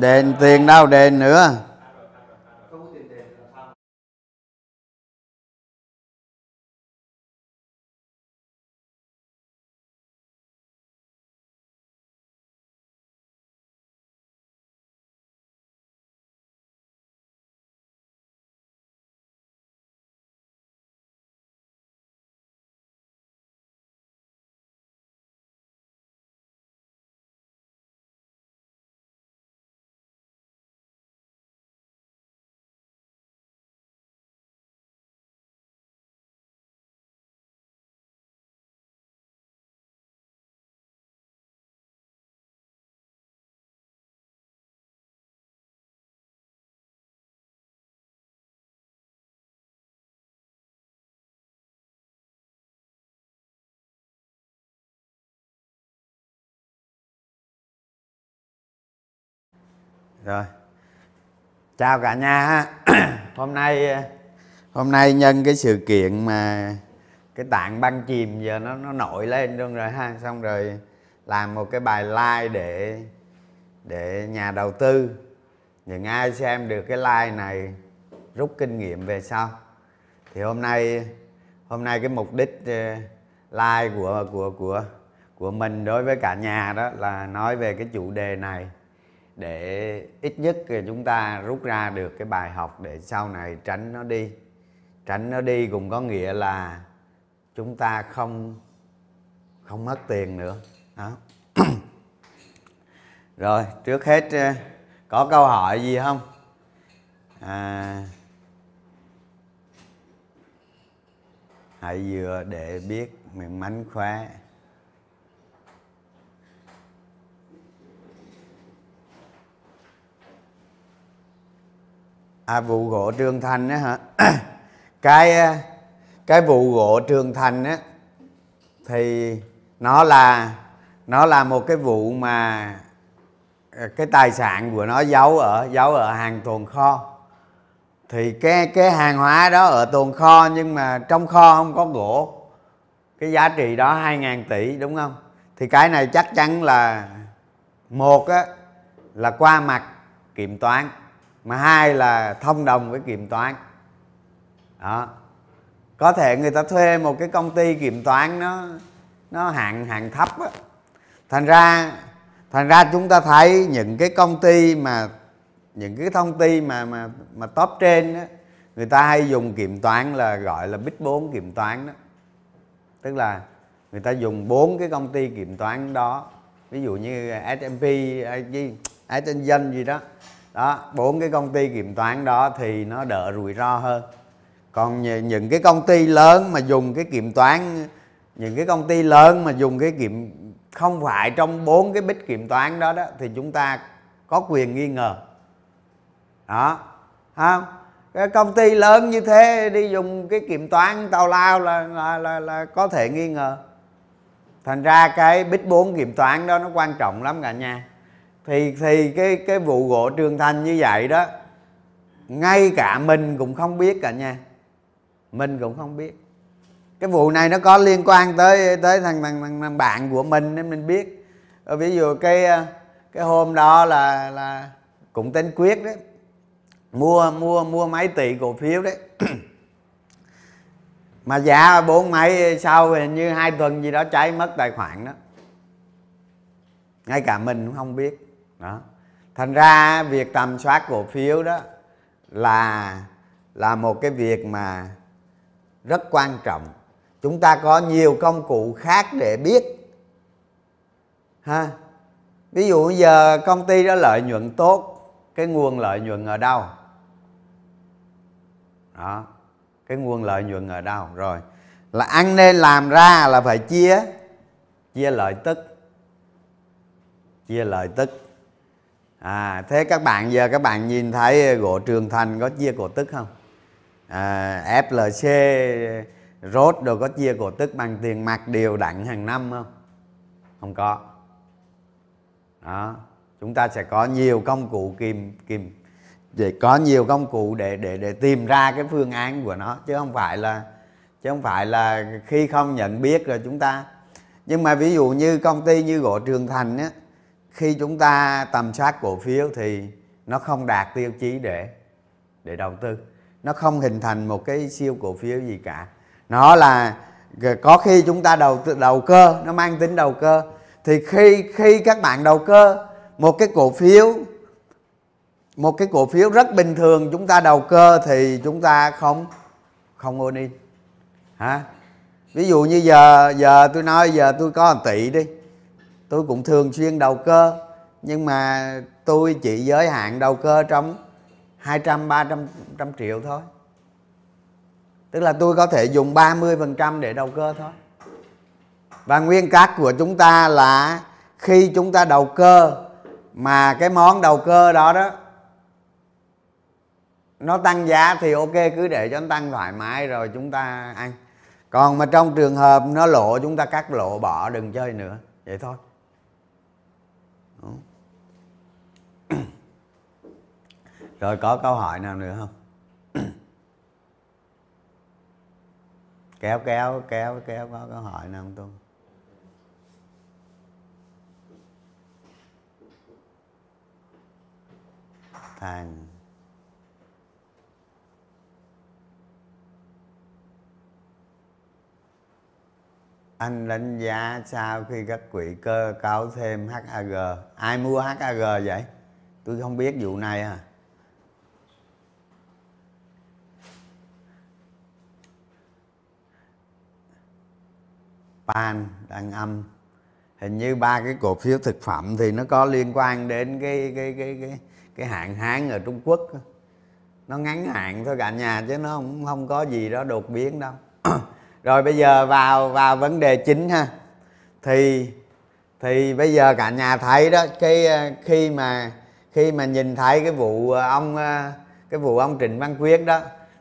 đền tiền đâu đền nữa. Rồi. Chào cả nhà hôm nay ờ, hôm nay nhân cái sự kiện mà cái tạng băng chìm giờ nó nó nổi lên luôn rồi ha. Xong rồi làm một cái bài like để để nhà đầu tư. Những ai xem được cái like này rút kinh nghiệm về sau. Thì hôm nay hôm nay cái mục đích ờ, like của của của của mình đối với cả nhà đó là nói về cái chủ đề này để ít nhất thì chúng ta rút ra được cái bài học để sau này tránh nó đi. Tránh nó đi cũng có nghĩa là chúng ta không không mất tiền nữa. Đó. Rồi trước hết ờ, có câu hỏi gì không? À, hãy vừa để biết mình mánh khóe. À vụ gỗ trường Thành á hả? Cái à, cái vụ gỗ trường Thành á, thì nó là nó là một cái vụ mà à, cái tài sản của nó giấu ở giấu ở hàng tồn kho. Thì cái cái hàng hóa đó ở tồn kho nhưng mà trong kho không có gỗ. Cái giá trị đó 2.000 tỷ, đúng không? Thì cái này chắc chắn là, một á, là qua mặt kiểm toán mà hai là thông đồng với kiểm toán. Đó. Có thể người ta thuê một cái công ty kiểm toán nó nó hạng hạng thấp á. Thành ra thành ra chúng ta thấy những cái công ty mà, những cái thông tin mà mà mà top trên á, người ta hay dùng kiểm toán là gọi là big 4 kiểm toán đó. Tức là người ta dùng bốn cái công ty kiểm toán đó. Ví dụ như S&P hay gì gì đó đó bốn cái công ty kiểm toán đó thì nó đỡ rủi ro hơn. Còn những cái công ty lớn mà dùng cái kiểm toán những cái công ty lớn mà dùng cái kiểm không phải trong bốn cái bích kiểm toán đó đó thì chúng ta có quyền nghi ngờ. Đó không? Cái công ty lớn như thế đi dùng cái kiểm toán tào lao là là, là là có thể nghi ngờ. Thành ra cái bích bốn kiểm toán đó nó quan trọng lắm cả nhà thì thì cái cái vụ gỗ trường thành như vậy đó ngay cả mình cũng không biết cả nha. Mình cũng không biết. Cái vụ này nó có liên quan tới tới thằng thằng, thằng, thằng bạn của mình nên mình biết. Ở ví dụ cái ờ, cái hôm đó là là cũng tên quyết đấy. Mua mua mua mấy tỷ cổ phiếu đấy. Mà giá bốn mấy sau hình như hai tuần gì đó cháy mất tài khoản đó. Ngay cả mình cũng không biết đó. Thành ra việc tầm soát cổ phiếu đó là là một cái việc mà rất quan trọng. Chúng ta có nhiều công cụ khác để biết, ha. Ví dụ giờ công ty đó lợi nhuận tốt, cái nguồn lợi nhuận ở đâu? Đó, cái nguồn lợi nhuận ở đâu? Rồi, là ăn nên làm ra là phải chia chia lợi tức, chia lợi tức à thế các bạn giờ các bạn nhìn thấy gỗ trường thành có chia cổ tức không? À, flc rốt đồ có chia cổ tức bằng tiền mặt đều đặn hàng năm không? Không có. Đó chúng ta sẽ có nhiều công cụ kìm kìm để có nhiều công cụ để để để tìm ra cái phương án của nó chứ không phải là chứ không phải là khi không nhận biết rồi chúng ta. Nhưng mà ví dụ như công ty như gỗ trường thành á khi chúng ta tầm soát cổ phiếu thì nó không đạt tiêu chí để để đầu tư. Nó không hình thành một cái siêu cổ phiếu gì cả. Nó là có khi chúng ta đầu đầu cơ, nó mang tính đầu cơ. Thì khi khi các bạn đầu cơ, một cái cổ phiếu, một cái cổ phiếu rất bình thường chúng ta đầu cơ thì chúng ta không không ôn in. Hả? Ví dụ như giờ giờ tôi nói, giờ tôi có một tỷ đi tôi cũng thường xuyên đầu cơ, nhưng mà tôi chỉ giới hạn đầu cơ trong 200 300 trăm triệu thôi. Tức là tôi có thể dùng 30% để đầu cơ thôi. Và nguyên tắc của chúng ta là khi chúng ta đầu cơ, mà cái món đầu cơ đó đó, nó tăng giá thì ok, cứ để cho nó tăng thoải mái rồi chúng ta ăn. Còn mà trong trường hợp nó lộ chúng ta cắt lộ bỏ, đừng chơi nữa. Vậy thôi. Rồi có câu hỏi nào nữa không? Kéo kéo kéo kéo, có câu hỏi nào không tôi thằng. Anh đánh giá sau khi các quỹ cơ cấu thêm HAG ai mua HAG vậy? Tôi không biết vụ này à. Pan đang âm. Hình như ba cái cổ phiếu thực phẩm thì nó có liên quan đến cái cái cái cái cái hạn hán ở Trung Quốc. Nó ngắn hạn thôi cả nhà, chứ nó không không có gì đó đột biến đâu. Rồi bây giờ vào vào vấn đề chính ha. Thì thì bây giờ cả nhà thấy đó, cái ờ, khi mà khi mà nhìn thấy cái vụ ờ, ông ờ, cái vụ ông Trịnh Văn Quyết đó,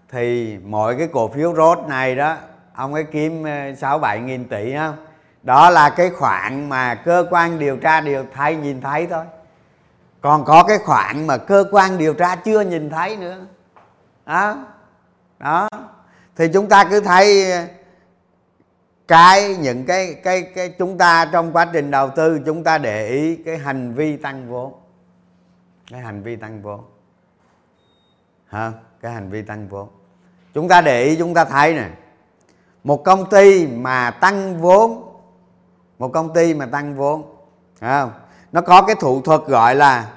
thì mọi cái cổ phiếu rốt này đó ông ấy kiếm ờ, sáu bảy nghìn tỷ không đó là cái khoản mà cơ quan điều tra điều thay nhìn thấy thôi. Còn có cái khoản mà cơ quan điều tra chưa nhìn thấy nữa. Đó. Đó. Thì chúng ta cứ thấy ờ, cái, những cái cái cái chúng ta trong quá trình đầu tư, chúng ta để ý cái hành vi tăng vốn. Cái hành vi tăng vốn. Hả? Cái hành vi tăng vốn. Chúng ta để ý, chúng ta thấy này một công ty mà tăng vốn, một công ty mà tăng vốn không? nó có cái thủ thuật gọi là,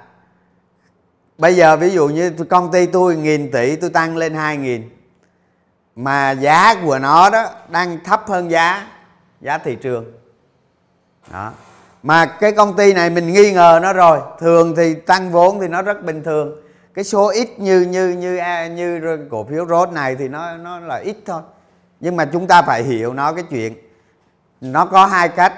bây giờ ví dụ như công ty tôi nghìn tỷ, tôi tăng lên hai nghìn, mà giá của nó đó đang thấp hơn giá giá thị trường. Đó. Mà cái công ty này mình nghi ngờ nó rồi, thường thì tăng vốn thì nó rất bình thường. Cái số ít như như như à, như cổ phiếu rốt này thì nó nó là ít thôi nhưng mà chúng ta phải hiểu nó cái chuyện, nó có hai cách.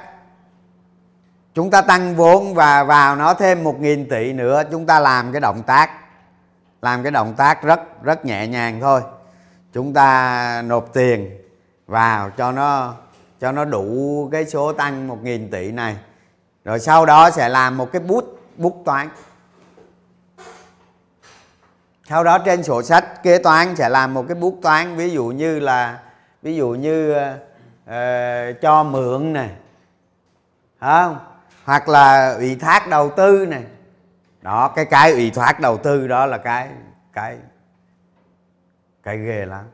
Chúng ta tăng vốn và vào nó thêm một nghìn tỷ nữa, chúng ta làm cái động tác, làm cái động tác rất rất nhẹ nhàng thôi. Chúng ta nộp tiền vào cho nó cho nó đủ cái số tăng một nghìn tỷ này. Rồi sau đó sẽ làm một cái bút bút toán. Sau đó trên sổ sách kế toán sẽ làm một cái bút toán, ví dụ như là ví dụ như uh, cho mượn này không? Hoặc là ủy thác đầu tư này đó cái cái ủy thác đầu tư đó là cái cái cái ghê lắm.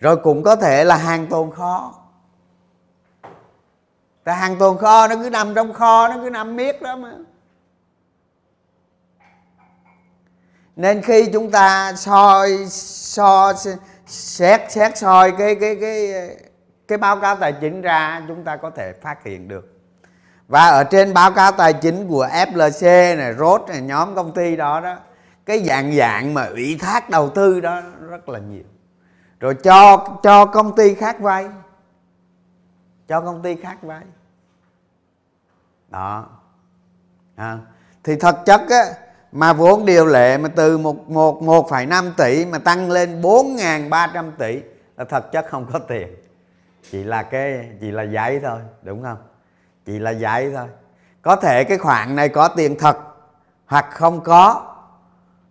Rồi cũng có thể là hàng tồn kho. Tại hàng tồn kho nó cứ nằm trong kho nó cứ nằm miết đó mà. Nên khi chúng ta soi so xét xét soi cái cái cái cái báo cáo tài chính ra chúng ta có thể phát hiện được. Và ở trên báo cáo tài chính của FLC này, rốt này, nhóm công ty đó đó cái dạng dạng mà ủy thác đầu tư đó rất là nhiều. Rồi cho cho công ty khác vay. Cho công ty khác vay. Đó. À. thì thật chất á mà vốn điều lệ mà từ một một một phẩy năm tỷ mà tăng lên bốn ngàn ba trăm tỷ là thật chất không có tiền. Chỉ là cái, chỉ là giấy thôi, đúng không? Chỉ là giấy thôi. Có thể cái khoản này có tiền thật hoặc không có.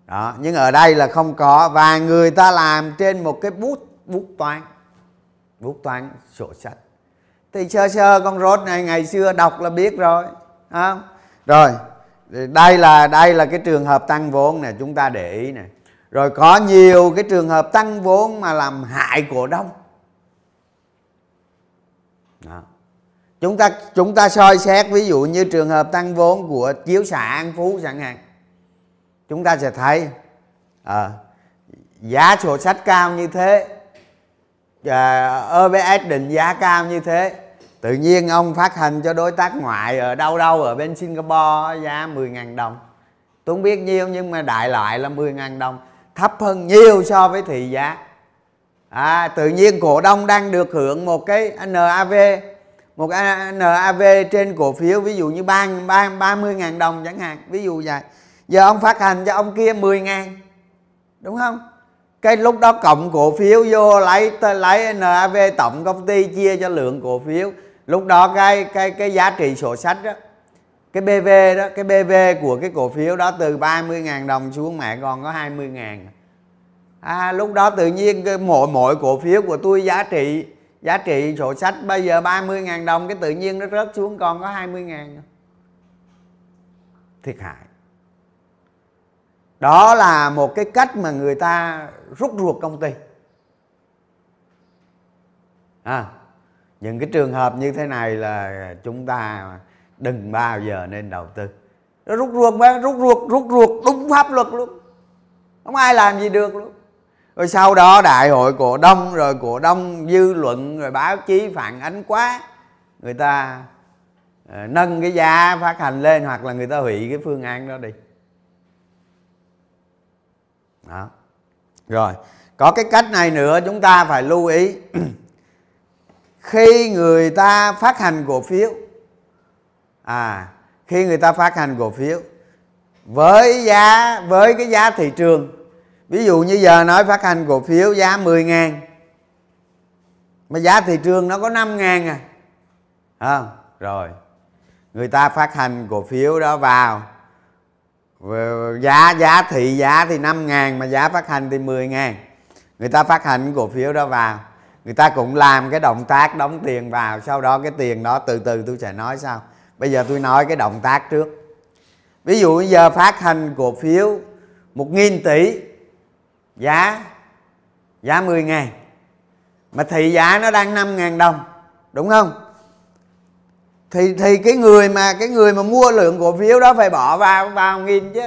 Đó, nhưng ở đây là không có và người ta làm trên một cái bút bút toán. Bút toán sổ sách. Thì sơ sơ con rốt này ngày xưa đọc là biết rồi không? Rồi đây là đây là cái trường hợp tăng vốn này chúng ta để ý này rồi có nhiều cái trường hợp tăng vốn mà làm hại cổ đông. Đó. chúng ta chúng ta soi xét ví dụ như trường hợp tăng vốn của chiếu xạ an phú chẳng hạn. Chúng ta sẽ thấy à, giá sổ sách cao như thế à, OBS ờ định giá cao như thế tự nhiên ông phát hành cho đối tác ngoại ở đâu đâu ở bên Singapore giá 10.000 đồng. Tôi không biết nhiêu nhưng mà đại loại là 10.000 đồng. Thấp hơn nhiều so với thị giá. À, tự nhiên cổ đông đang được hưởng một cái NAV một NAV trên cổ phiếu ví dụ như ba ba ba mươi ngàn đồng chẳng hạn ví dụ vậy. Giờ ông phát hành cho ông kia 10 ngàn đúng không? Cái lúc đó cộng cổ phiếu vô lấy lấy NAV tổng công ty chia cho lượng cổ phiếu lúc đó cái cái cái giá trị sổ sách đó cái BV đó cái BV của cái cổ phiếu đó từ 30.000 đồng xuống mẹ còn có 20.000 à, lúc đó tự nhiên cái mỗi mỗi cổ phiếu của tôi giá trị giá trị sổ sách bây giờ 30.000 đồng cái tự nhiên nó rớt xuống còn có 20.000 thiệt hại. Đó là một cái cách mà người ta rút ruột công ty. À, những cái trường hợp như thế này là chúng ta đừng bao giờ nên đầu tư. Nó rút ruột rút ruột rút ruột, đúng pháp luật luôn. Không ai làm gì được luôn. Rồi sau đó đại hội cổ đông, rồi cổ đông dư luận, rồi báo chí phản ánh quá, người ta ờ, nâng cái giá phát hành lên hoặc là người ta hủy cái phương án đó đi. Đó. Rồi, có cái cách này nữa chúng ta phải lưu ý. khi người ta phát hành cổ phiếu à khi người ta phát hành cổ phiếu với giá, với cái giá thị trường, ví dụ như giờ nói phát hành cổ phiếu giá 10 ngàn, mà giá thị trường nó có 5 ngàn à không? Rồi, người ta phát hành cổ phiếu đó vào giá giá thị, giá thì 5 ngàn mà giá phát hành thì 10 ngàn. Người ta phát hành cổ phiếu đó vào người ta cũng làm cái động tác đóng tiền vào, sau đó cái tiền đó từ từ tôi sẽ nói sau. Bây giờ tôi nói cái động tác trước. Ví dụ giờ phát hành cổ phiếu một nghìn tỷ, giá giá 10 ngàn. Mà thị giá nó đang 5 ngàn đồng, đúng không? Thì thì cái người mà, cái người mà mua lượng cổ phiếu đó phải bỏ vào vào nghìn chứ,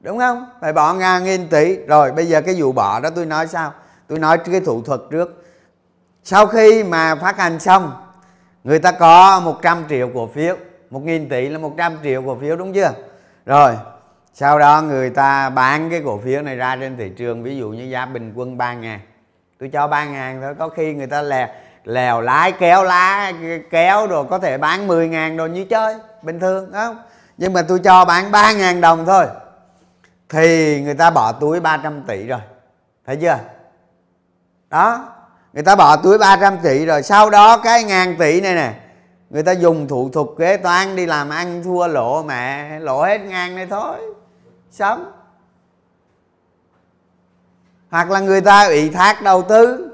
đúng không? Phải bỏ ngàn nghìn tỷ. Rồi, bây giờ cái vụ bỏ đó tôi nói sao? Tôi nói cái thủ thuật trước sau khi mà phát hành xong, người ta có 100 triệu cổ phiếu 1.000 tỷ là 100 triệu cổ phiếu đúng chưa? Rồi, sau đó người ta bán cái cổ phiếu này ra trên thị trường, ví dụ như giá bình quân 3 ngàn. Tôi cho 3 ngàn thôi, có khi người ta lè, lèo lái, kéo lá kéo rồi có thể bán 10 ngàn đồ như chơi, bình thường không? Nhưng mà tôi cho bán 3 ngàn đồng thôi, thì người ta bỏ túi 300 tỷ rồi thấy chưa? Đó người ta bỏ túi 300 tỷ rồi, sau đó cái ngàn tỷ này nè, người ta dùng thủ thuật kế toán đi làm ăn thua lỗ mẹ lỗ hết ngàn này thôi, sống. Hoặc là người ta ủy thác đầu tư,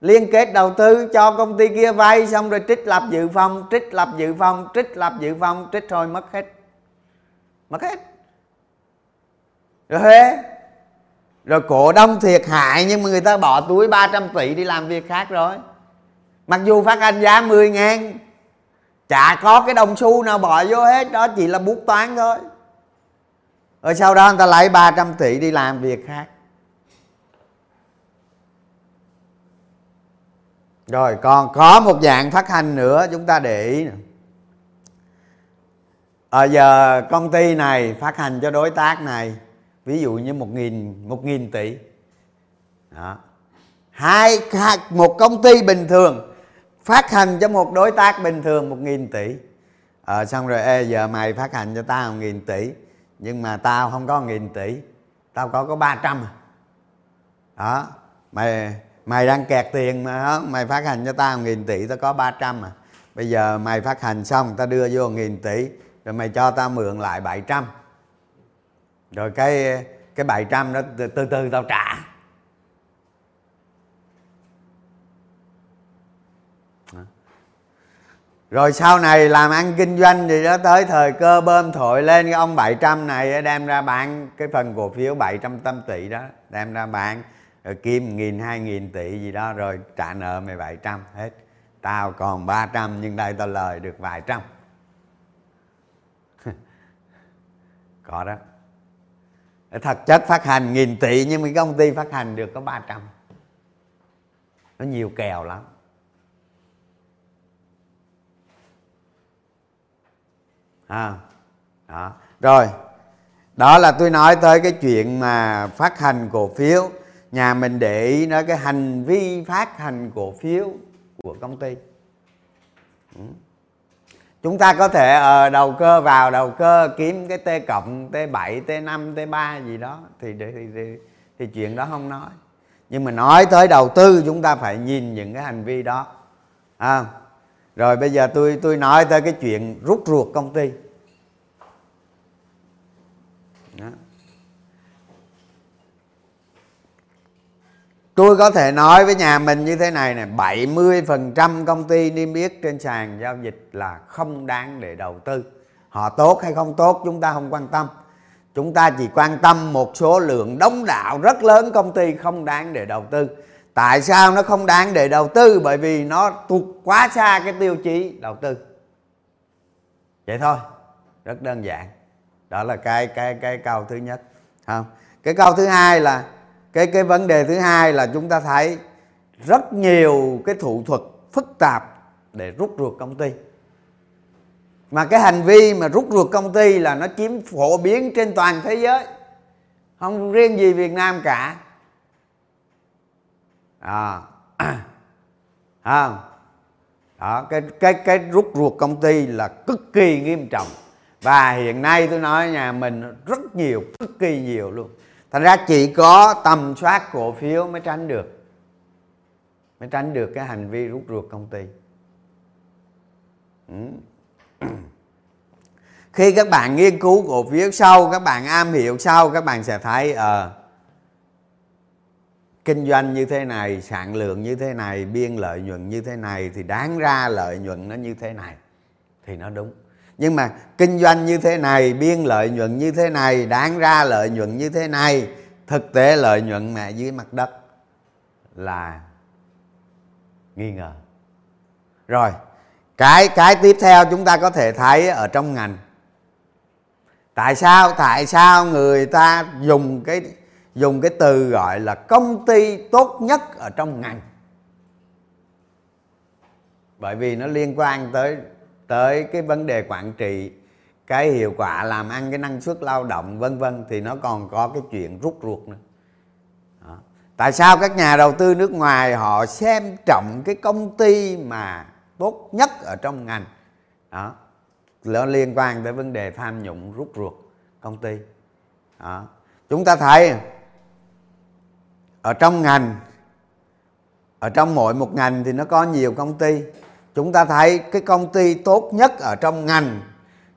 liên kết đầu tư cho công ty kia vay xong rồi trích lập dự phòng, trích lập dự phòng, trích lập dự phòng, trích thôi, mất hết. Mất hết. Rồi rồi cổ đông thiệt hại, nhưng mà người ta bỏ túi 300 tỷ đi làm việc khác rồi. Mặc dù phát hành giá 10 ngàn, chả có cái đồng xu nào bỏ vô hết, đó chỉ là bút toán thôi. Rồi sau đó người ta lấy 300 tỷ đi làm việc khác. Rồi, còn có một dạng phát hành nữa, chúng ta để ý nè. Ở giờ công ty này phát hành cho đối tác này ví dụ như một nghìn một nghìn tỷ. Đó. hai một công ty bình thường phát hành cho một đối tác bình thường một nghìn tỷ. À, xong rồi ê giờ mày phát hành cho tao một nghìn tỷ nhưng mà tao không có một nghìn tỷ tao có có ba trăm, à. đó. Mày mày đang kẹt tiền mà đó, mày phát hành cho tao một nghìn tỷ tao có 300 à. Bây giờ mày phát hành xong tao đưa vô một nghìn tỷ rồi mày cho tao mượn lại 700 rồi cái cái 700 đó từ từ, từ tao trả. Rồi sau này làm ăn kinh doanh thì đó tới thời cơ bơm thổi lên cái ông 700 này đem ra bán cái phần cổ phiếu 700 tâm tỷ đó đem ra bán rồi kim nghìn hai nghìn tỷ gì đó rồi trả nợ mày 700 hết. Tao còn 300 nhưng đây tao lời được vài trăm có đó thật chất phát hành nghìn tỷ nhưng mà công ty phát hành được có 300 nó nhiều kèo lắm. À, đó. Rồi đó là tôi nói tới cái chuyện mà phát hành cổ phiếu. Nhà mình để ý nói cái hành vi phát hành cổ phiếu của công ty. Ừ chúng ta có thể ở đầu cơ vào đầu cơ kiếm cái t cộng t 7 t 5 t 3 gì đó. Thì, thì, thì, thì chuyện đó không nói. Nhưng mà nói tới đầu tư chúng ta phải nhìn những cái hành vi đó. À, rồi bây giờ tôi tôi nói tới cái chuyện rút ruột công ty. Đó. Tôi có thể nói với nhà mình như thế này này 70% công ty niêm yết trên sàn giao dịch là không đáng để đầu tư. Họ tốt hay không tốt chúng ta không quan tâm. Chúng ta chỉ quan tâm một số lượng đông đảo rất lớn công ty không đáng để đầu tư. Tại sao nó không đáng để đầu tư? Bởi vì nó thuộc quá xa cái tiêu chí đầu tư. Vậy thôi, rất đơn giản. Đó là cái cái cái câu thứ nhất, không? Cái câu thứ hai là cái cái vấn đề thứ hai là chúng ta thấy rất nhiều cái thủ thuật phức tạp để rút ruột công ty. Mà cái hành vi mà rút ruột công ty là nó chiếm phổ biến trên toàn thế giới. Không riêng gì Việt Nam cả. À, à đó cái cái cái rút ruột công ty là cực kỳ nghiêm trọng. Và hiện nay tôi nói nhà mình rất nhiều cực kỳ nhiều luôn thành ra chỉ có tầm soát cổ phiếu mới tránh được mới tránh được cái hành vi rút ruột công ty ừ. khi các bạn nghiên cứu cổ phiếu sâu các bạn am hiểu sâu các bạn sẽ thấy ờ uh, kinh doanh như thế này sản lượng như thế này biên lợi nhuận như thế này thì đáng ra lợi nhuận nó như thế này thì nó đúng nhưng mà kinh doanh như thế này, biên lợi nhuận như thế này, đáng ra lợi nhuận như thế này, thực tế lợi nhuận mẹ dưới mặt đất là nghi ngờ. Rồi, cái cái tiếp theo chúng ta có thể thấy ở trong ngành. Tại sao tại sao người ta dùng cái dùng cái từ gọi là công ty tốt nhất ở trong ngành? Bởi vì nó liên quan tới tới cái vấn đề quản trị, cái hiệu quả làm ăn, cái năng suất lao động, vân vân, thì nó còn có cái chuyện rút ruột nữa. Đó. tại sao các nhà đầu tư nước ngoài họ xem trọng cái công ty mà tốt nhất ở trong ngành? Đó. Nó liên quan tới vấn đề tham nhũng, rút ruột công ty. Đó. chúng ta thấy, ở trong ngành, ở trong mỗi một ngành thì nó có nhiều công ty chúng ta thấy cái công ty tốt nhất ở trong ngành,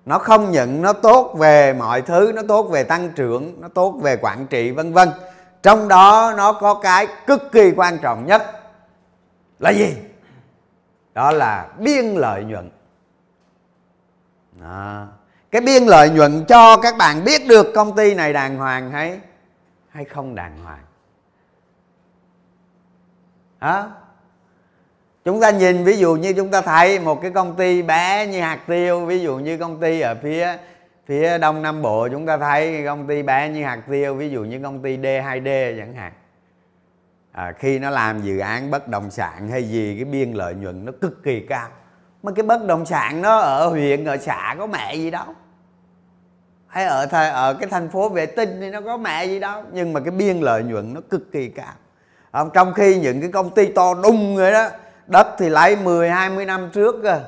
nó không những nó tốt về mọi thứ, nó tốt về tăng trưởng, nó tốt về quản trị, vân vân. Trong đó nó có cái cực kỳ quan trọng nhất là gì? Đó là biên lợi nhuận. Đó. cái biên lợi nhuận cho các bạn biết được công ty này đàng hoàng hay hay không đàng hoàng? Đó chúng ta nhìn ví dụ như chúng ta thấy một cái công ty bé như hạt tiêu ví dụ như công ty ở phía phía đông nam bộ chúng ta thấy công ty bé như hạt tiêu ví dụ như công ty D2D chẳng hạn. À, khi nó làm dự án bất động sản hay gì cái biên lợi nhuận nó cực kỳ cao. Mà cái bất động sản nó ở huyện ở xã có mẹ gì đâu. Hay ở th- ở cái thành phố vệ tinh thì nó có mẹ gì đâu. Nhưng mà cái biên lợi nhuận nó cực kỳ cao. Không? trong khi những cái công ty to đùng rồi đó đất thì lấy 10 20 năm trước cơ.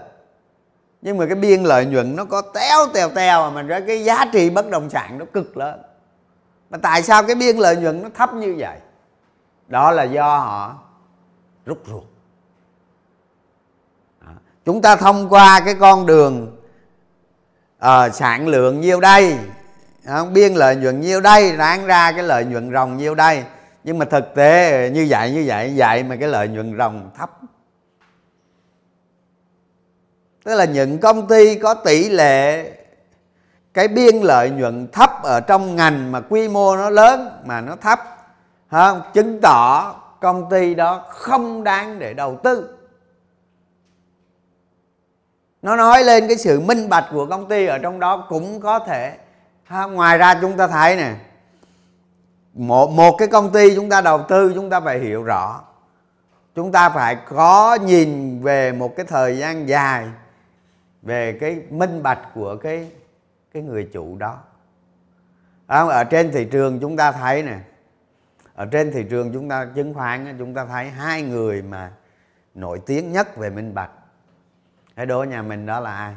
Nhưng mà cái biên lợi nhuận nó có téo tèo tèo mà ra cái giá trị bất động sản nó cực lớn. Mà tại sao cái biên lợi nhuận nó thấp như vậy? Đó là do họ rút ruột. Chúng ta thông qua cái con đường uh, sản lượng nhiêu đây không biên lợi nhuận nhiêu đây ráng ra cái lợi nhuận ròng nhiêu đây. Nhưng mà thực tế như vậy như vậy vậy mà cái lợi nhuận ròng thấp tức là những công ty có tỷ lệ cái biên lợi nhuận thấp ở trong ngành mà quy mô nó lớn mà nó thấp không chứng tỏ công ty đó không đáng để đầu tư. Nó nói lên cái sự minh bạch của công ty ở trong đó cũng có thể ha, ngoài ra chúng ta thấy nè một một cái công ty chúng ta đầu tư chúng ta phải hiểu rõ. Chúng ta phải có nhìn về một cái thời gian dài về cái minh bạch của cái cái người chủ đó. À, ở trên thị trường chúng ta thấy nè, ở trên thị trường chúng ta, chứng khoán chúng ta thấy hai người mà nổi tiếng nhất về minh bạch. Cái đố nhà mình đó là ai?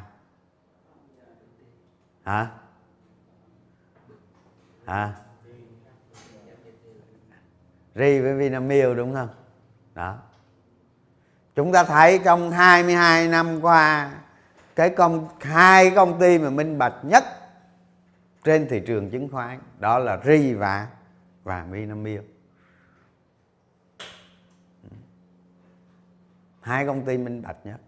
Hả? Hả? Ri với vinamilk đúng không? Đó. Chúng ta thấy trong 22 năm qua cái công hai công ty mà minh bạch nhất trên thị trường chứng khoán đó là ri và và vinamilk. Hai công ty minh bạch nhất.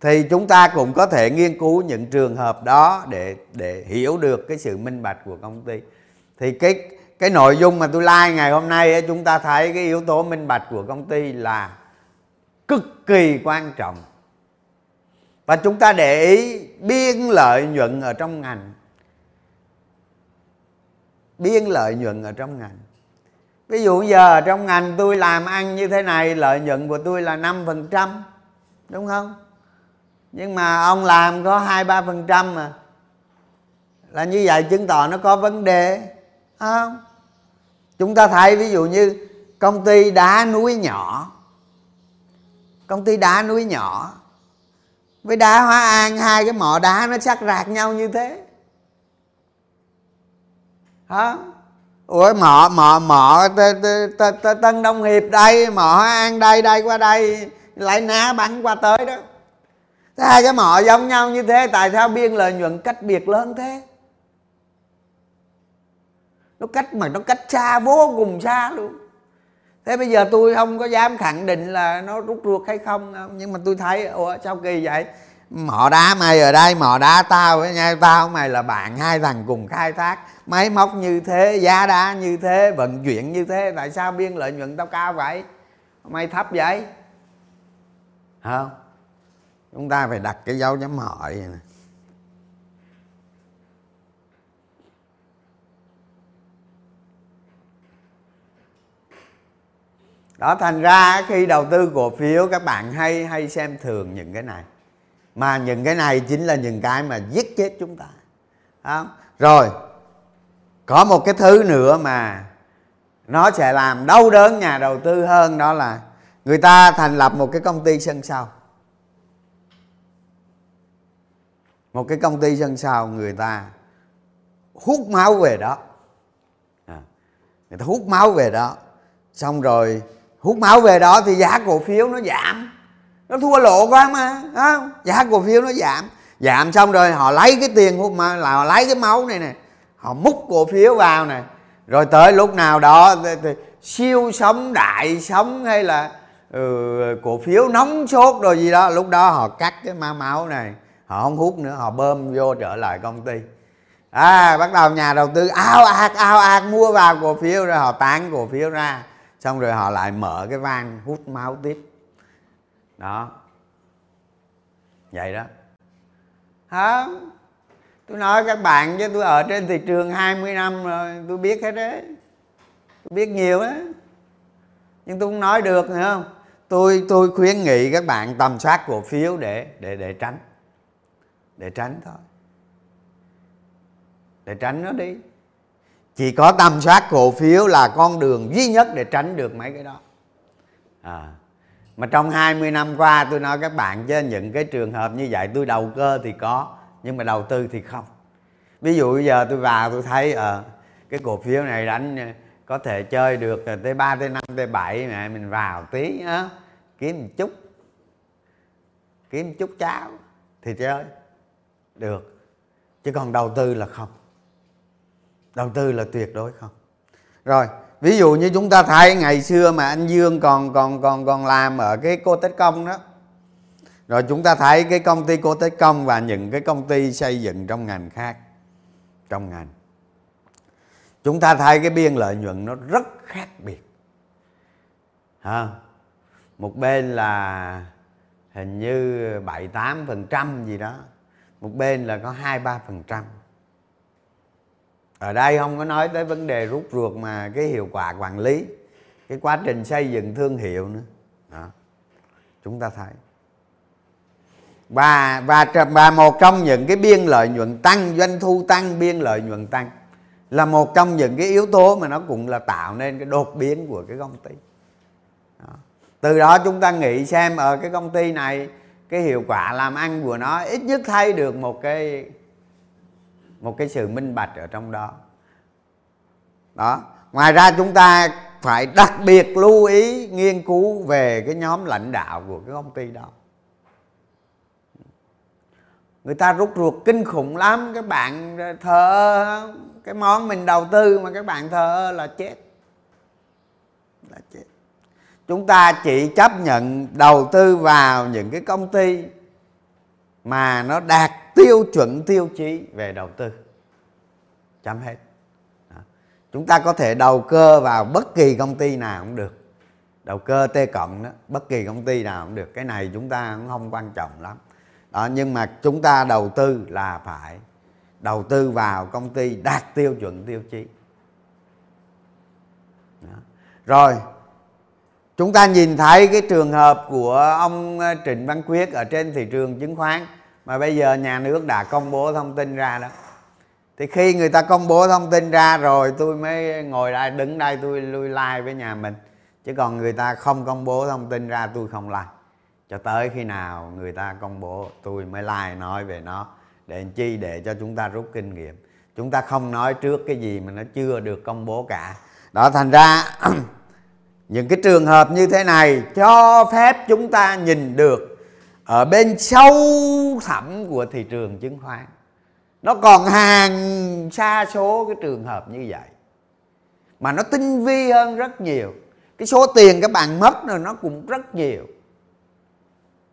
Thì chúng ta cũng có thể nghiên cứu những trường hợp đó để để hiểu được cái sự minh bạch của công ty. Thì cái cái nội dung mà tôi like ngày hôm nay ấy, chúng ta thấy cái yếu tố minh bạch của công ty là cực kỳ quan trọng và chúng ta để ý biên lợi nhuận ở trong ngành. Biên lợi nhuận ở trong ngành. Ví dụ giờ trong ngành tôi làm ăn như thế này, lợi nhuận của tôi là 5% đúng không? Nhưng mà ông làm có hai ba phần trăm mà. Là như vậy chứng tỏ nó có vấn đề không? Chúng ta thấy ví dụ như công ty đá núi nhỏ. Công ty đá núi nhỏ với đá hóa an, hai cái mỏ đá nó sắc rạc nhau như thế. Hả? Ủa, mỏ mỏ mỏ tân đông hiệp đây, mỏ hóa an đây đây qua đây, lại ná bắn qua tới đó. Hai cái mỏ giống nhau như thế, tại sao biên lợi nhuận cách biệt lớn thế? Nó cách mà nó cách xa vô cùng xa luôn thế bây giờ tôi không có dám khẳng định là nó rút ruột hay không nhưng mà tôi thấy, ủa, sao kỳ vậy? Mỏ đá mày ở đây, mỏ đá tao với nhau tao mày là bạn hai thằng cùng khai thác. Máy móc như thế, giá đá như thế, vận chuyển như thế, tại sao biên lợi nhuận tao cao vậy? Mày thấp vậy? Không chúng ta phải đặt cái dấu chấm hỏi này. Đó thành ra khi đầu tư cổ phiếu các bạn hay hay xem thường những cái này. Mà những cái này chính là những cái mà giết chết chúng ta. Đó. rồi có một cái thứ nữa mà nó sẽ làm đau đớn nhà đầu tư hơn đó là người ta thành lập một cái công ty sân sau. Một cái công ty sân sau người ta hút máu về đó. À, người ta hút máu về đó. Xong rồi hút máu về đó thì giá cổ phiếu nó giảm. Nó thua lộ quá mà không? giá cổ phiếu nó giảm. Giảm xong rồi họ lấy cái tiền hút mà là họ lấy cái máu này nè. Họ múc cổ phiếu vào nè. Rồi tới lúc nào đó thì, thì, siêu sống đại sống hay là ừ, cổ phiếu nóng sốt rồi gì đó lúc đó họ cắt cái ma máu này. Họ không hút nữa họ bơm vô trở lại công ty. À bắt đầu nhà đầu tư ao ạt ao ạt mua vào cổ phiếu rồi họ tán cổ phiếu ra xong rồi họ lại mở cái van hút máu tiếp. Đó. Vậy đó. Hả tôi nói các bạn chứ, tôi ở trên thị trường 20 năm rồi, tôi biết hết đấy. Tôi biết nhiều á nhưng tôi không nói được nữa không? Tôi tôi khuyến nghị các bạn tầm soát cổ phiếu để để để tránh. Để tránh thôi. Để tránh nó đi chỉ có tầm soát cổ phiếu là con đường duy nhất để tránh được mấy cái đó. À. mà trong 20 năm qua tôi nói các bạn chứ những cái trường hợp như vậy tôi đầu cơ thì có nhưng mà đầu tư thì không. Ví dụ bây giờ tôi vào tôi thấy à, cái cổ phiếu này đánh ờ, có thể chơi được t 3 t 5 t 7 mẹ mình vào tí á kiếm một chút. Kiếm một chút cháo thì chơi. Được. Chứ còn đầu tư là không đầu tư là tuyệt đối không? Rồi, ví dụ như chúng ta thấy ngày xưa mà anh dương còn còn còn còn làm ở cái cô tết công đó. Rồi chúng ta thấy cái công ty cô tết công và những cái công ty xây dựng trong ngành khác, trong ngành. Chúng ta thấy cái biên lợi nhuận nó rất khác biệt. Ha? Một bên là hình như bảy tám phần trăm gì đó, một bên là có hai ba phần trăm ở đây không có nói tới vấn đề rút ruột mà cái hiệu quả quản lý, cái quá trình xây dựng thương hiệu nữa đó. chúng ta thấy và và và một trong những cái biên lợi nhuận tăng, doanh thu tăng, biên lợi nhuận tăng là một trong những cái yếu tố mà nó cũng là tạo nên cái đột biến của cái công ty đó. từ đó chúng ta nghĩ xem ở cái công ty này, cái hiệu quả làm ăn của nó ít nhất thay được một cái một cái sự minh bạch ở trong đó. Đó. Ngoài ra chúng ta phải đặc biệt lưu ý, nghiên cứu về cái nhóm lãnh đạo của cái công ty đó. Người ta rút ruột kinh khủng lắm các bạn thờ cái món mình đầu tư mà các bạn thờ là chết. Là chết. Chúng ta chỉ chấp nhận đầu tư vào những cái công ty mà nó đạt tiêu chuẩn tiêu chí về đầu tư. Chấm hết. Đó. chúng ta có thể đầu cơ vào bất kỳ công ty nào cũng được. Đầu cơ t cộng đó, bất kỳ công ty nào cũng được. Cái này chúng ta cũng không quan trọng lắm. Đó, nhưng mà chúng ta đầu tư là phải đầu tư vào công ty đạt tiêu chuẩn tiêu chí. Đó. rồi, chúng ta nhìn thấy cái trường hợp của ông ờ, Trịnh Văn Quyết ở trên thị trường chứng khoán mà bây giờ nhà nước đã công bố thông tin ra đó. Thì khi người ta công bố thông tin ra rồi, tôi mới ngồi đây, đứng đây tôi lui like với nhà mình. Chứ còn người ta không công bố thông tin ra, tôi không like. Cho tới khi nào người ta công bố, tôi mới like nói về nó. Để làm chi? Để cho chúng ta rút kinh nghiệm. Chúng ta không nói trước cái gì mà nó chưa được công bố cả. Đó, thành ra những cái trường hợp như thế này cho phép chúng ta nhìn được ở bên sâu thẳm của thị trường chứng khoán, nó còn hàng xa số cái trường hợp như vậy, mà nó tinh vi hơn rất nhiều. Cái số tiền các bạn mất rồi nó cũng rất nhiều,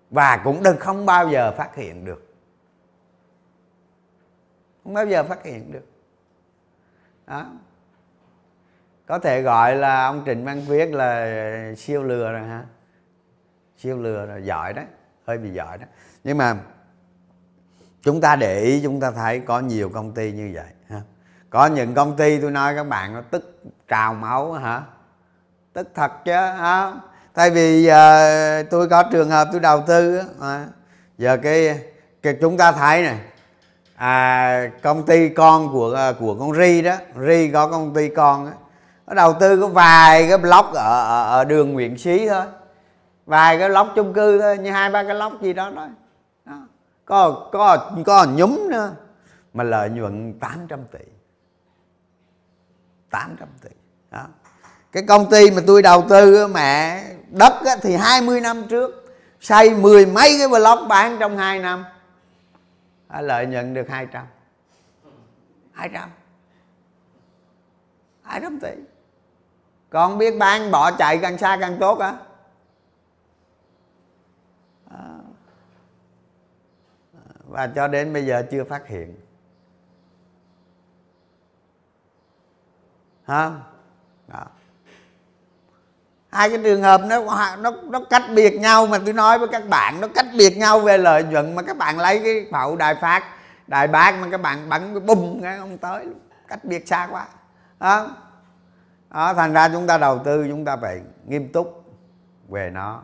và cũng đừng không bao giờ phát hiện được. Không bao giờ phát hiện được. Đó. Có thể gọi là ông Trịnh Văn Quyết là siêu lừa rồi ha siêu lừa rồi, giỏi đấy hơi bị giỏi đó. Nhưng mà chúng ta để ý chúng ta thấy có nhiều công ty như vậy ha. Có những công ty tôi nói các bạn nó tức trào máu hả? Tức thật chứ hả tại vì giờ tôi có trường hợp tôi đầu tư à, giờ cái, cái chúng ta thấy này à, công ty con của à, của con ri đó ri có công ty con đó, nó đầu tư có vài cái block ở, ở, ở đường Nguyễn Xí thôi vài cái lóc chung cư thôi, như hai, ba cái lóc gì đó thôi. Đó. có có có nhúm nữa. Mà lợi nhuận 800 tỷ. 800 tỷ. Đó. cái công ty mà tôi đầu tư mẹ, đất thì 20 năm trước, xây mười mấy cái block bán trong 2 năm. À, lợi nhuận được 200 200 200 tỷ. Còn biết bán, bỏ chạy càng xa càng tốt á. à. Và cho đến bây giờ chưa phát hiện. Ha đó. Hai cái trường hợp nó nó nó cách biệt nhau mà tôi nói với các bạn, nó cách biệt nhau về lợi nhuận mà các bạn lấy cái phậu đài phát, đài bác mà các bạn bắn cái bùm cái không tới cách biệt xa quá. Đó. đó, thành ra chúng ta đầu tư, chúng ta phải nghiêm túc về nó.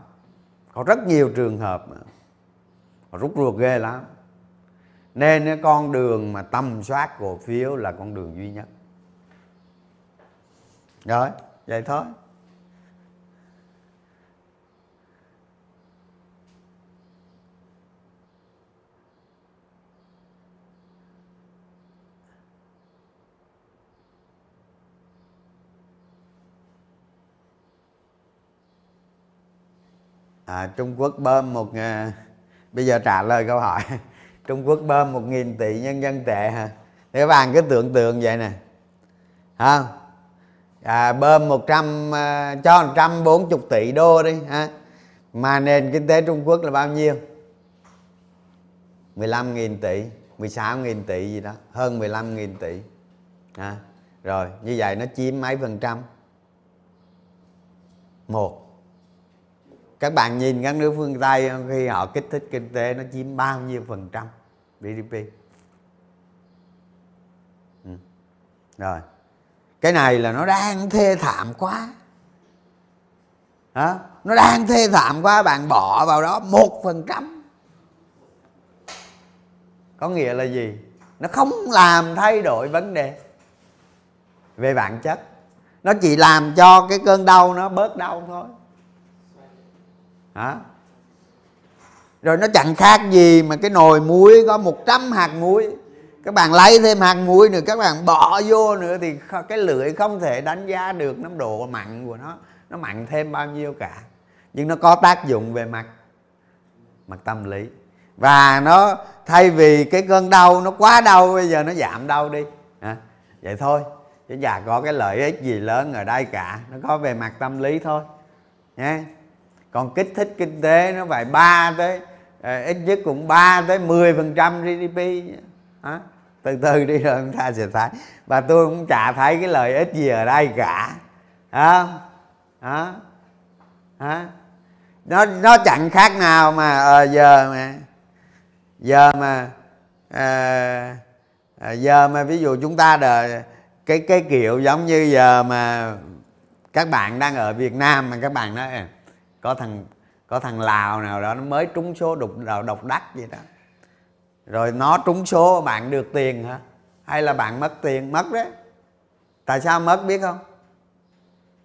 Có rất nhiều trường hợp mà. Rút ruột ghê lắm nên cái con đường mà tầm soát cổ phiếu là con đường duy nhất. Rồi vậy thôi. À, Trung Quốc bơm một à, bây giờ trả lời câu hỏi. Trung Quốc bơm 1 nghìn tỷ nhân dân tệ hả? Thì các bạn cứ tưởng tượng vậy nè. Ha à, bơm 100 à, cho 140 tỷ đô đi ha mà nền kinh tế Trung Quốc là bao nhiêu? 15.000 tỷ 16.000 tỷ gì đó hơn 15.000 tỷ à, rồi như vậy nó chiếm mấy phần trăm? Một. Các bạn nhìn các nước phương Tây khi họ kích thích kinh tế nó chiếm bao nhiêu phần trăm? GDP ừ. rồi. Cái này là nó đang thê thảm quá. Hả? Nó đang thê thảm quá, bạn bỏ vào đó một phần trăm. Có nghĩa là gì? Nó không làm thay đổi vấn đề về bản chất. Nó chỉ làm cho cái cơn đau nó bớt đau thôi. Hả? Rồi nó chẳng khác gì mà cái nồi muối có 100 hạt muối. Các bạn lấy thêm hạt muối nữa các bạn bỏ vô nữa thì cái lưỡi không thể đánh giá được nó độ mặn của nó. Nó mặn thêm bao nhiêu cả. Nhưng nó có tác dụng về mặt mặt tâm lý. Và nó thay vì cái cơn đau nó quá đau bây giờ nó giảm đau đi. À, vậy thôi. Chứ chả có cái lợi ích gì lớn ở đây cả. Nó có về mặt tâm lý thôi. Nhé. Còn kích thích kinh tế nó phải ba tới à, ít nhất cũng 3 tới 10 phần trăm GDP à, từ từ đi rồi chúng ta sẽ thấy và tôi cũng chả thấy cái lợi ích gì ở đây cả. Hả? Hả? À. nó nó chẳng khác nào mà à, giờ mà giờ mà à, à, giờ mà ví dụ chúng ta đợi cái cái kiểu giống như giờ mà các bạn đang ở Việt Nam mà các bạn nói có thằng có thằng Lào nào đó nó mới trúng số đục, đào độc đắc gì đó. Rồi nó trúng số, bạn được tiền hả? Hay là bạn mất tiền? Mất đấy. Tại sao mất biết không?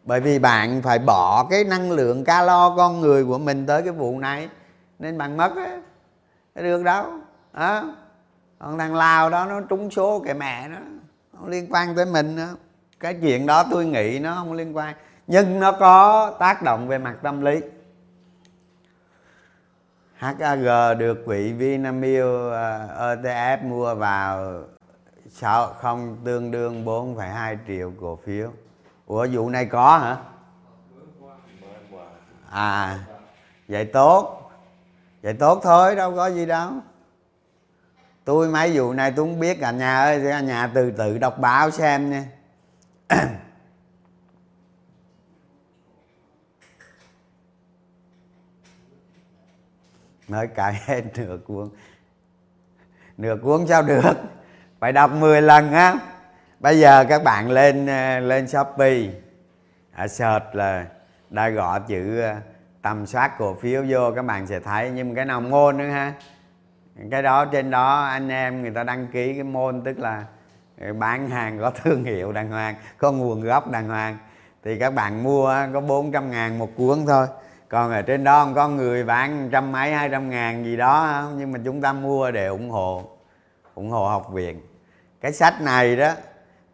Bởi vì bạn phải bỏ cái năng lượng calo con người của mình tới cái vụ này, nên bạn mất á được đâu đó còn thằng lào đó, nó trúng số kệ mẹ nó không liên quan tới mình nữa. Cái chuyện đó tôi nghĩ nó không liên quan. Nhưng nó có tác động về mặt tâm lý. HAG được quỹ Vinamilk à, ETF mua vào sao không tương đương 4,2 triệu cổ phiếu. Ủa vụ này có hả? À vậy tốt. Vậy tốt thôi đâu có gì đâu. Tôi mấy vụ này tôi không biết cả nhà ơi Cả nhà từ từ đọc báo xem nha. mới cài hết nửa cuốn. Nửa cuốn sao được? Phải đọc 10 lần á. Bây giờ các bạn lên ờ, lên shopee. À, search là đã gõ chữ ờ, tầm soát cổ phiếu vô các bạn sẽ thấy. Nhưng cái nào môn nữa ha? Cái đó trên đó anh em người ta đăng ký cái môn tức là ờ, bán hàng có thương hiệu đàng hoàng có nguồn gốc đàng hoàng. Thì các bạn mua có 400 ngàn một cuốn thôi còn ở trên đó có người bán trăm mấy hai trăm ngàn gì đó nhưng mà chúng ta mua để ủng hộ ủng hộ học viện. Cái sách này đó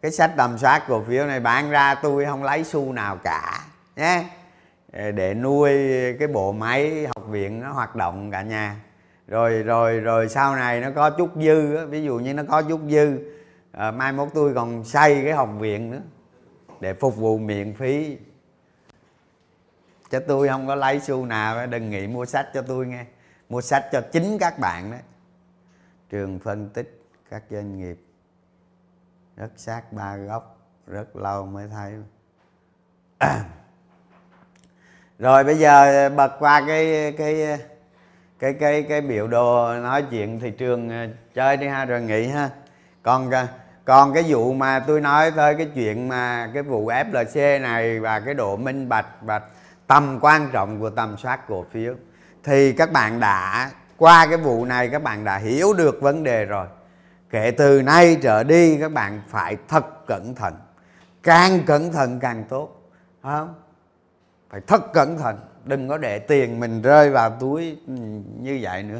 cái sách tầm soát cổ phiếu này bán ra tôi không lấy xu nào cả nhé. Ờ, để nuôi cái bộ máy học viện nó hoạt động cả nhà. Rồi rồi rồi sau này nó có chút dư ví dụ như nó có chút dư à, mai mốt tôi còn xây cái học viện nữa để phục vụ miễn phí cho tôi không có lấy xu nào đừng nghĩ mua sách cho tôi nghe. Mua sách cho chính các bạn đấy trường phân tích các doanh nghiệp. Rất sát ba góc, rất lâu mới thấy. Rồi bây giờ bật qua cái cái cái cái cái biểu đồ nói chuyện thị trường ờ, chơi đi ha, rồi nghỉ ha. Còn ờ, còn cái vụ mà tôi nói tới cái chuyện mà cái vụ FLC này và cái độ minh bạch và tầm quan trọng của tầm soát cổ phiếu. Thì các bạn đã qua cái vụ này các bạn đã hiểu được vấn đề rồi. Kể từ nay trở đi các bạn phải thật cẩn thận. Càng cẩn thận càng tốt không? Phải thật cẩn thận đừng có để tiền mình rơi vào túi ừ, như vậy nữa.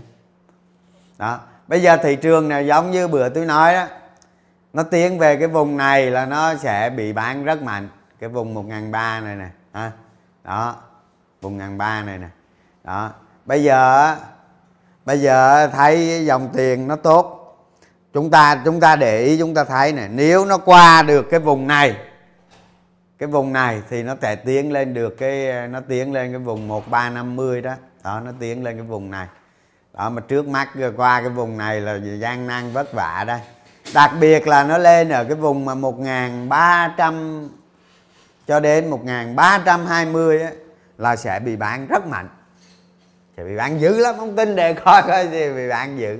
Đó bây giờ thị trường này giống như bữa tôi nói đó nó tiến về cái vùng này là nó sẽ bị bán rất mạnh cái vùng một ngàn ba này nè à, đó. Vùng ngàn ba này nè. Đó. Bây giờ bây giờ thấy dòng tiền nó tốt, chúng ta chúng ta để ý, chúng ta thấy nè, nếu nó qua được cái vùng này, cái vùng này thì nó sẽ tiến lên được cái, nó tiến lên cái vùng 1350 đó. Đó, nó tiến lên cái vùng này. Đó, mà trước mắt qua cái vùng này là gian nan vất vả đây. Đặc biệt là nó lên ở cái vùng mà 1300 cho đến 1320 á, là sẽ bị bán rất mạnh. Sẽ bị bán dữ lắm không tin để coi coi gì, bị bán dữ.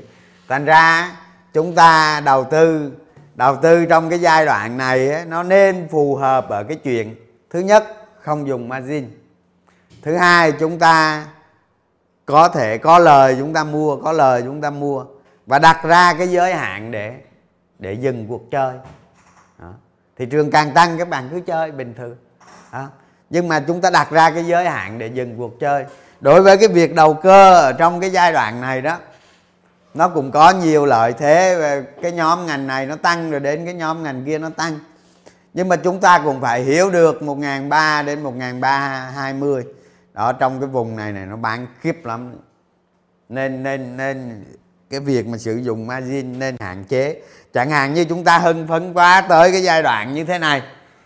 Thành ra chúng ta đầu tư đầu tư trong cái giai đoạn này á, nó nên phù hợp ở cái chuyện thứ nhất không dùng margin. Thứ hai chúng ta có thể có lời chúng ta mua có lời chúng ta mua và đặt ra cái giới hạn để để dừng cuộc chơi thị trường càng tăng, các bạn cứ chơi, bình thường. Đó. nhưng mà chúng ta đặt ra cái giới hạn để dừng cuộc chơi. Đối với cái việc đầu cơ ở trong cái giai đoạn này đó, nó cũng có nhiều lợi thế. Cái nhóm ngành này nó tăng rồi đến cái nhóm ngành kia nó tăng. Nhưng mà chúng ta cũng phải hiểu được 1.300 đến 1.320 đó, trong cái vùng này này nó bán khiếp lắm. Nên nên nên cái việc mà sử dụng margin nên hạn chế chẳng hạn như chúng ta hưng phấn quá tới cái giai đoạn như thế này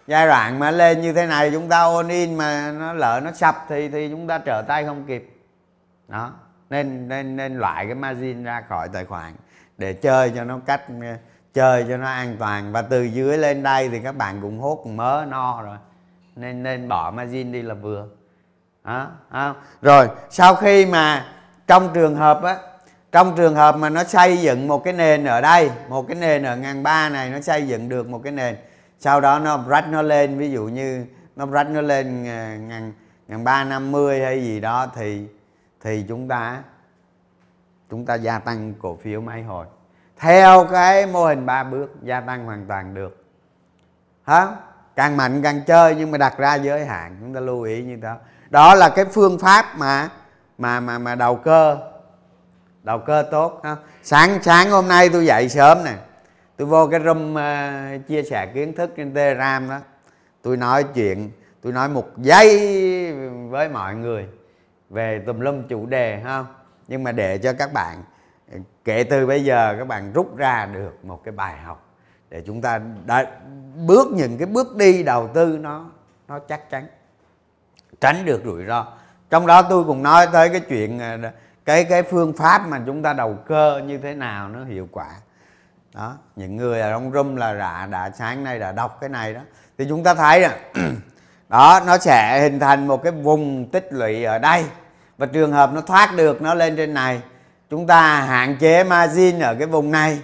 giai đoạn mà lên như thế này chúng ta ôn in mà nó lỡ nó sập thì thì chúng ta trở tay không kịp. Đó nên nên nên loại cái margin ra khỏi tài khoản để chơi cho nó cách chơi cho nó an toàn. Và từ dưới lên đây thì các bạn cũng hốt mớ no rồi. Nên nên bỏ margin đi là vừa. Đó, đó. rồi sau khi mà trong trường hợp á trong trường hợp mà nó xây dựng một cái nền ở đây, một cái nền ở ngàn ba này, nó xây dựng được một cái nền, sau đó nó rách nó lên, ví dụ như nó rách nó lên ờ, ngàn ngàn ba, năm mươi hay gì đó, thì thì chúng ta chúng ta gia tăng cổ phiếu máy hồi. Theo cái mô hình ba bước, gia tăng hoàn toàn được. Hả? Càng mạnh càng chơi nhưng mà đặt ra giới hạn, chúng ta lưu ý như đó. Đó là cái phương pháp mà mà mà mà đầu cơ đầu cơ tốt ha. sáng sáng hôm nay tôi dậy sớm nè. Tôi vô cái room uh, chia sẻ kiến thức trên telegram đó. Tôi nói chuyện tôi nói một giây với mọi người về tùm lum chủ đề không nhưng mà để cho các bạn kể từ bây giờ các bạn rút ra được một cái bài học để chúng ta đã bước những cái bước đi đầu tư nó nó chắc chắn tránh được rủi ro. Trong đó tôi cũng nói tới cái chuyện ờ, cái cái phương pháp mà chúng ta đầu cơ như thế nào nó hiệu quả. Đó, những người ở trong room là đã đã sáng nay đã đọc cái này đó. Thì chúng ta thấy là đó, nó sẽ hình thành một cái vùng tích lũy ở đây. Và trường hợp nó thoát được, nó lên trên này, chúng ta hạn chế margin ở cái vùng này.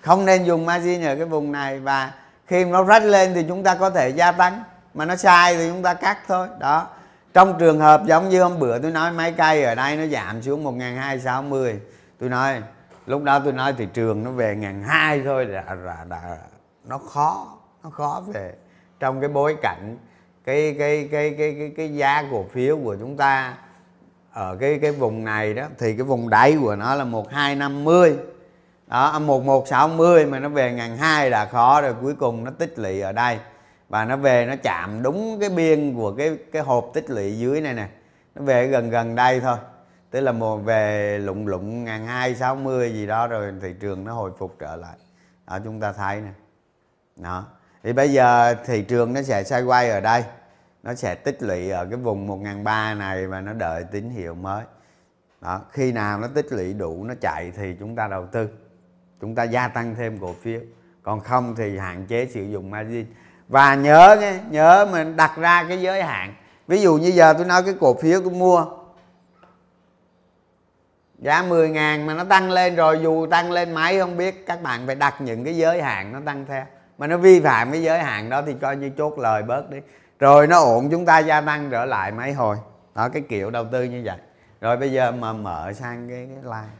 Không nên dùng margin ở cái vùng này. Và khi nó rách lên thì chúng ta có thể gia tăng. Mà nó sai thì chúng ta cắt thôi. Đó trong trường hợp giống như hôm bữa tôi nói máy cây ở đây nó giảm xuống 1260 tôi nói lúc đó tôi nói thị trường nó về ngàn hai thôi đã, đã, đã, nó khó nó khó về trong cái bối cảnh cái cái cái cái cái cái giá cổ phiếu của chúng ta ở cái cái vùng này đó. Thì cái vùng đáy của nó là 1250 đó à, 1160 mà nó về ngàn hai là khó rồi cuối cùng nó tích lũy ở đây và nó về nó chạm đúng cái biên của cái cái hộp tích lũy dưới này nè. Nó về gần gần đây thôi. Tức là mùa về lụng lụng ngàn hai sáu mươi gì đó rồi thị trường nó hồi phục trở lại. Đó, chúng ta thấy nè. Đó. Thì bây giờ thị trường nó sẽ xoay quay ở đây. Nó sẽ tích lũy ở cái vùng một ngàn ba này và nó đợi tín hiệu mới. Đó, khi nào nó tích lũy đủ nó chạy thì chúng ta đầu tư. Chúng ta gia tăng thêm cổ phiếu. Còn không thì hạn chế sử dụng margin và nhớ nghe nhớ mình đặt ra cái giới hạn. Ví dụ như giờ tôi nói cái cổ phiếu tôi mua giá 10 ngàn mà nó tăng lên rồi dù tăng lên mấy không biết các bạn phải đặt những cái giới hạn nó tăng theo. Mà nó vi phạm cái giới hạn đó thì coi như chốt lời bớt đi. Rồi nó ổn chúng ta gia tăng trở lại mấy hồi. Đó cái kiểu đầu tư như vậy. Rồi bây giờ mà mở sang cái, cái like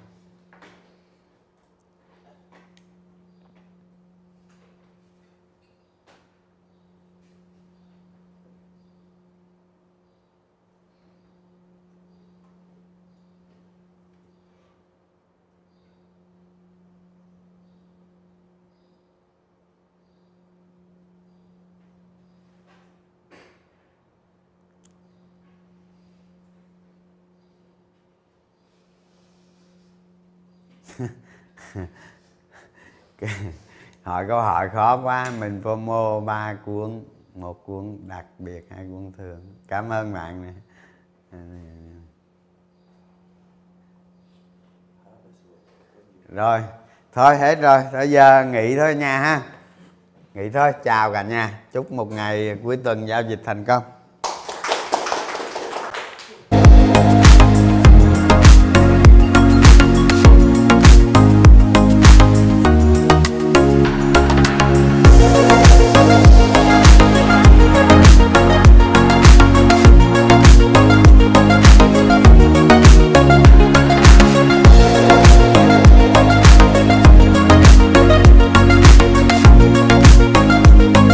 hỏi câu hỏi khó quá. Mình promo ba cuốn, một cuốn đặc biệt, hai cuốn thường. Cảm ơn bạn nè. Rồi, thôi hết rồi. Bây giờ nghỉ thôi nha ha. Nghỉ thôi. Chào cả nhà. Chúc một ngày cuối tuần giao dịch thành công.